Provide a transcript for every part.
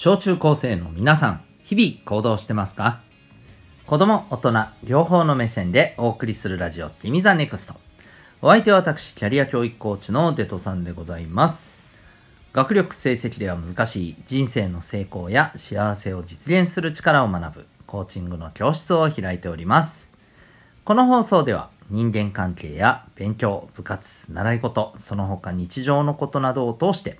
小中高生の皆さん、日々行動してますか？子供、大人、両方の目線でお送りするラジオ、君 the NEXT。お相手は私、キャリア教育コーチのデトさんでございます。学力成績では難しい人生の成功や幸せを実現する力を学ぶコーチングの教室を開いております。この放送では人間関係や勉強、部活、習い事、その他日常のことなどを通して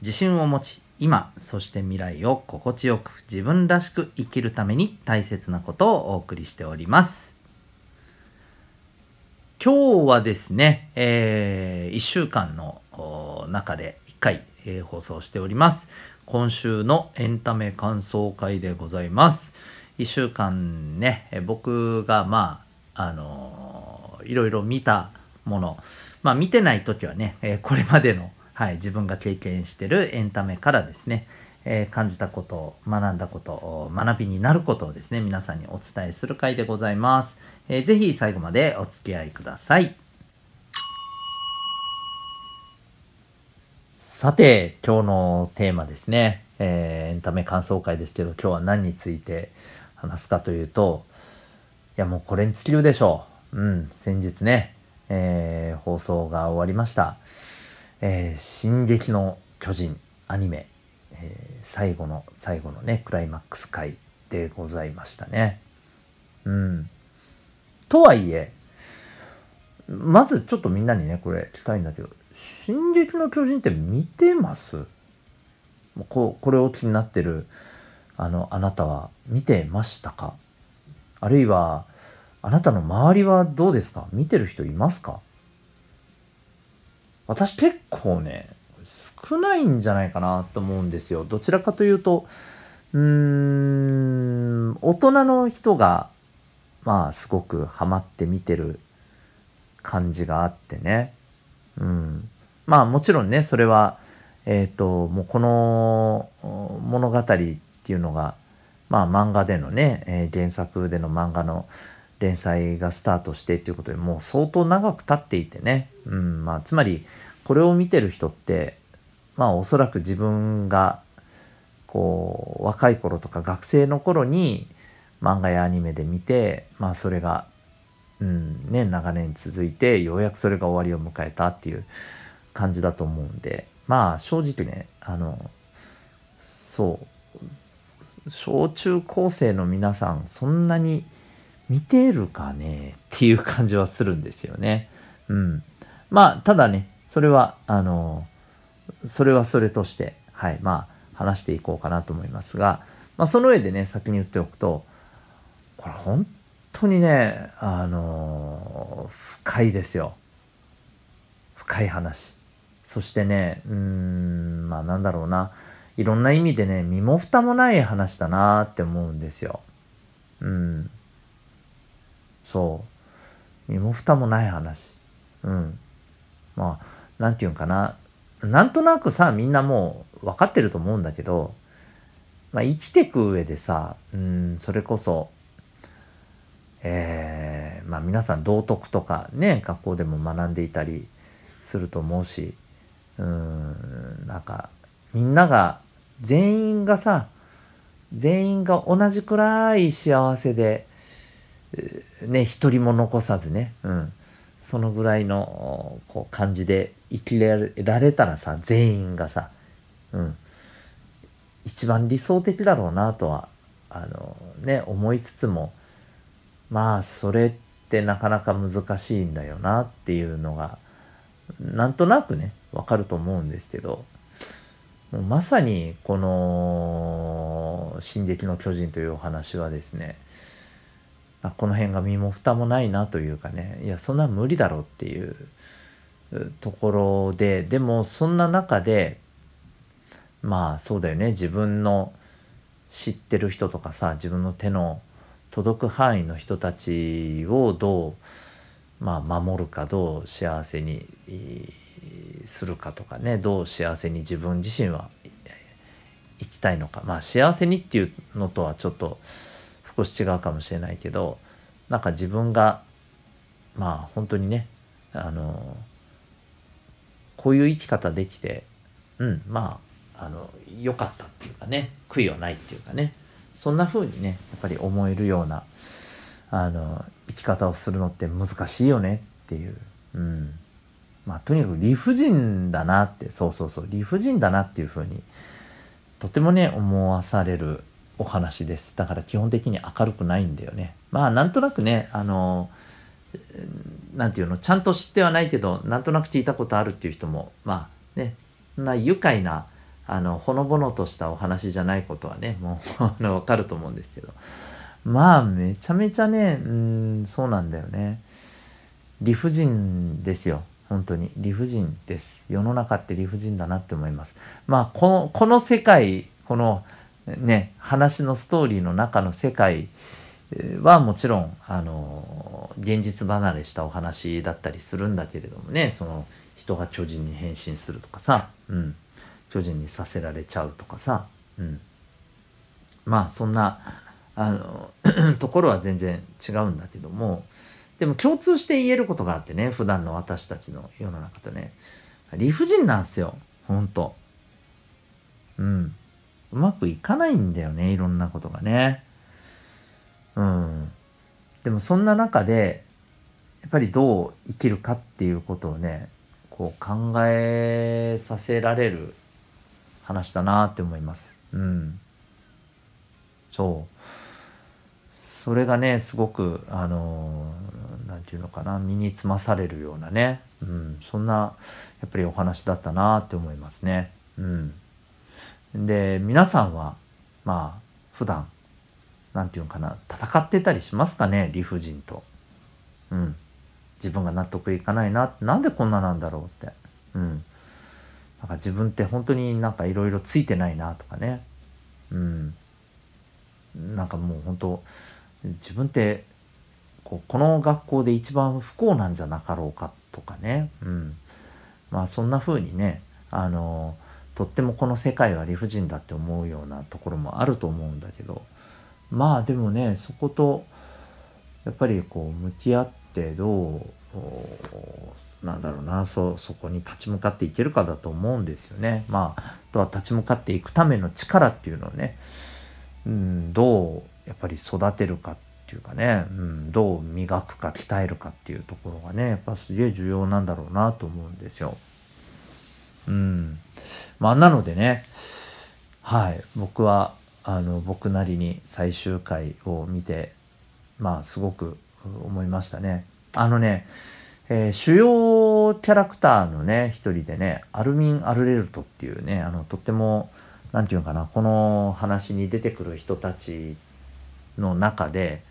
自信を持ち今、そして未来を心地よく自分らしく生きるために大切なことをお送りしております。今日はですね、えー、1週間の中で1回、えー、放送しております。今週のエンタメ感想会でございます。1週間ね、僕がまあ、あのー、いろいろ見たもの、まあ見てない時はね、えー、これまでのはい、自分が経験してるエンタメからですね、えー、感じたこと、学んだこと、学びになることをですね、皆さんにお伝えする回でございます。えー、ぜひ最後までお付き合いください。さて、今日のテーマですね、えー、エンタメ感想会ですけど、今日は何について話すかというと、いやもうこれに尽きるでしょう。うん、先日ね、えー、放送が終わりました。えー、進撃の巨人アニメ、えー、最後の最後のね、クライマックス回でございましたね。うん。とはいえ、まずちょっとみんなにね、これ聞きたいんだけど、進撃の巨人って見てます？ここれを気になってる、あの、あなたは見てましたか？あるいは、あなたの周りはどうですか？見てる人いますか？私結構ね、少ないんじゃないかなと思うんですよ。どちらかというと、うーん、大人の人が、まあ、すごくハマって見てる感じがあってね。うん。まあ、もちろんね、それは、えっ、ー、と、もうこの物語っていうのが、まあ、漫画でのね、えー、原作での漫画の連載がスタートしてっていうことでもう相当長く経っていてね、うん、まあ、つまり、これを見てる人って、まあ、おそらく自分が、こう、若い頃とか学生の頃に漫画やアニメで見て、まあ、それが、うん、ね、長年続いて、ようやくそれが終わりを迎えたっていう感じだと思うんで、まあ、正直ね、あの、そう、小中高生の皆さん、そんなに、見てるかね？っていう感じはするんですよね。うん。まあ、ただね、それは、あの、それはそれとして、はい、まあ、話していこうかなと思いますが、まあ、その上でね、先に言っておくと、これ本当にね、あの、深いですよ。深い話。そしてね、うーん、まあなんだろうな。いろんな意味でね、身も蓋もない話だなって思うんですよ。うん。そう。身も蓋もない話。うん。まあ、なんていうんかな。なんとなくさ、みんなもう分かってると思うんだけど、まあ、生きていく上でさ、うん、それこそ、えー、まあ皆さん道徳とかね、学校でも学んでいたりすると思うし、うん、なんか、みんなが、全員がさ、全員が同じくらい幸せで、ね、一人も残さずね、うん。そのぐらいのこう感じで生きられたらさ、全員がさ、うん。一番理想的だろうなとは、あのね、思いつつも、まあ、それってなかなか難しいんだよなっていうのが、なんとなくね、わかると思うんですけど、まさにこの、進撃の巨人というお話はですね、あこの辺が身も蓋もないなというかね、いや、そんな無理だろうっていうところで、でもそんな中で、まあそうだよね、自分の知ってる人とかさ、自分の手の届く範囲の人たちをどう、まあ、守るか、どう幸せにするかとかね、どう幸せに自分自身は生きたいのか。まあ幸せにっていうのとはちょっと、少し違うかもしれないけどなんか自分がまあ本当にねあのこういう生き方できてうんまああの良かったっていうかね悔いはないっていうかねそんな風にねやっぱり思えるようなあの生き方をするのって難しいよねっていう、うん、まあとにかく理不尽だなってそうそうそう理不尽だなっていう風にとてもね思わされるお話です。だから基本的に明るくないんだよね。まあなんとなくねあのなんていうのちゃんと知ってはないけどなんとなく聞いたことあるっていう人もまあねそんな愉快なあのほのぼのとしたお話じゃないことはねもう あの分かると思うんですけど。まあめちゃめちゃねうんそうなんだよね。理不尽ですよ。本当に。理不尽です。世の中って理不尽だなって思います。まあこのこの世界このね話のストーリーの中の世界はもちろんあの現実離れしたお話だったりするんだけれどもねその人が巨人に変身するとかさ、うん、巨人にさせられちゃうとかさ、うん、まあそんなあの ところは全然違うんだけどもでも共通して言えることがあってね普段の私たちの世の中とね。理不尽なんですよほんと。うん。うまくいかないんだよねいろんなことがね。うん。でもそんな中でやっぱりどう生きるかっていうことをねこう考えさせられる話だなって思います。うん。そう。それがねすごくあの何て言うのかな身につまされるようなね、うん、そんなやっぱりお話だったなって思いますね。うん、で皆さんはまあ普段何て言うのかな戦ってたりしますかね理不尽と。うん、自分が納得いかないななんでこんななんだろうって。うん、なんか自分って本当になんかいろいろついてないなとかね。うん、なんかもう本当自分ってこうこの学校で一番不幸なんじゃなかろうかとかね、うん、まあそんな風にねあのとってもこの世界は理不尽だって思うようなところもあると思うんだけどまあでもねそことやっぱりこう向き合ってどうなんだろうなそそこに立ち向かっていけるかだと思うんですよね。まああとは立ち向かっていくための力っていうのをね、うん、どうやっぱり育てるかっていうかね、うん、どう磨くか鍛えるかっていうところがねやっぱすげえ重要なんだろうなと思うんですよ。うん。まあなのでねはい僕はあの僕なりに最終回を見てまあすごく思いましたね。あのね、えー、主要キャラクターのね一人でねアルミン・アルレルトっていうねあのとっても何て言うのかなこの話に出てくる人たちの中で、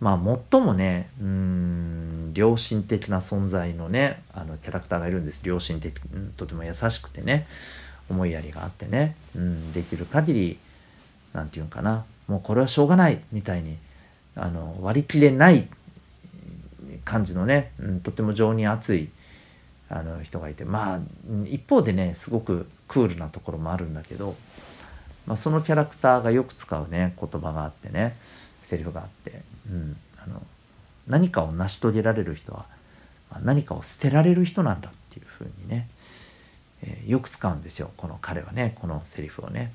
まあ、最もね、うん、良心的な存在のね、あの、キャラクターがいるんです。良心的、とても優しくてね、思いやりがあってね、うん、できる限り、なんていうかな、もうこれはしょうがない、みたいに、あの、割り切れない感じのね、うん、とても情に熱い、あの人がいて。まあ一方でねすごくクールなところもあるんだけどまあ、そのキャラクターがよく使うね言葉があってねセリフがあって、うん、あの何かを成し遂げられる人は、何かを捨てられる人なんだっていうふうにね、えー、よく使うんですよこの彼はねこのセリフをね。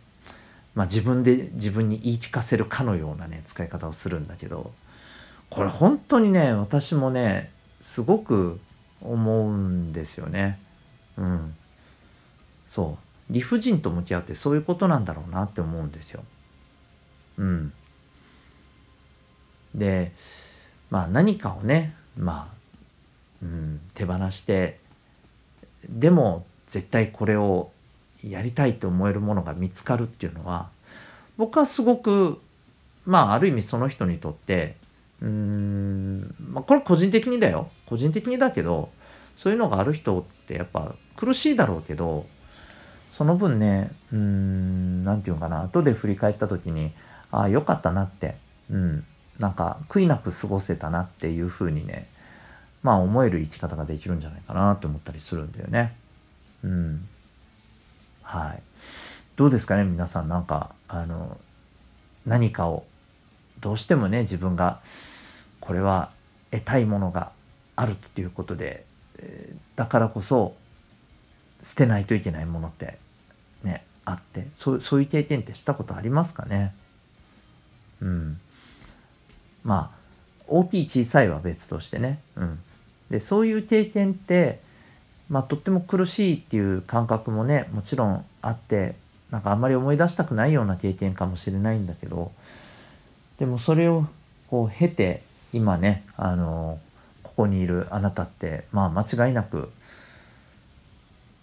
まあ、自分で自分に言い聞かせるかのようなね使い方をするんだけどこれ本当にね私もねすごく思うんですよね。うん。そう。理不尽と向き合ってそういうことなんだろうなって思うんですよ。うん。で、まあ何かをね、まあ、うん、手放して、でも絶対これをやりたいと思えるものが見つかるっていうのは、僕はすごく、まあある意味その人にとって、うーん、まあこれ個人的にだよ。個人的にだけど、そういうのがある人ってやっぱ苦しいだろうけど、その分ね、うーん、なんていうのかな、後で振り返った時に、ああ、よかったなって、うん、なんか悔いなく過ごせたなっていうふうにね、まあ思える生き方ができるんじゃないかなと思ったりするんだよね。うん。はい。どうですかね、皆さん。なんか、あの、何かを、どうしてもね、自分が、これは得たいものがあるっていうことで、だからこそ、捨てないといけないものってねあってそうそういう経験ってしたことありますかね？うんまあ大きい小さいは別としてね、うん、でそういう経験ってまあ、とっても苦しいっていう感覚もねもちろんあってなんかあんまり思い出したくないような経験かもしれないんだけどでもそれをこう経て今ねあのここにいるあなたってまあ間違いなく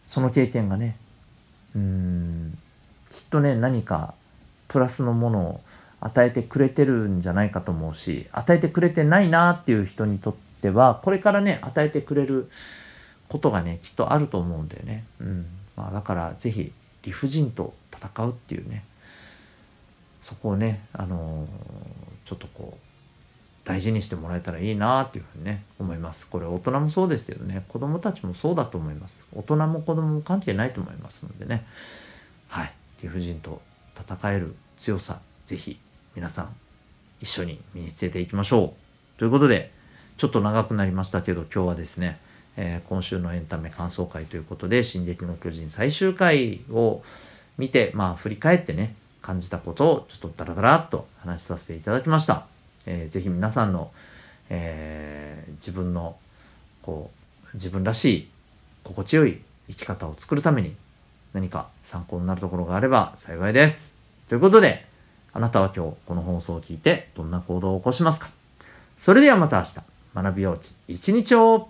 その経験がねうんきっとね何かプラスのものを与えてくれてるんじゃないかと思うし与えてくれてないなっていう人にとってはこれからね与えてくれることがねきっとあると思うんだよね。うん。まあ、だから是非理不尽と戦うっていうね。そこをね、あのー、ちょっとこう大事にしてもらえたらいいなっていうふうにね思います。これ大人もそうですけどね。子供たちもそうだと思います。大人も子供も関係ないと思いますのでね。はい。理不尽と戦える強さ是非皆さん一緒に身につけていきましょう。ということでちょっと長くなりましたけど今日はですねえー、今週のエンタメ感想会ということで、進撃の巨人最終回を見て、まあ振り返ってね、感じたことをちょっとダラダラっと話しさせていただきました。えー、ぜひ皆さんの、えー、自分の、こう、自分らしい、心地よい生き方を作るために何か参考になるところがあれば幸いです。ということで、あなたは今日この放送を聞いてどんな行動を起こしますか？それではまた明日、学びようき一日を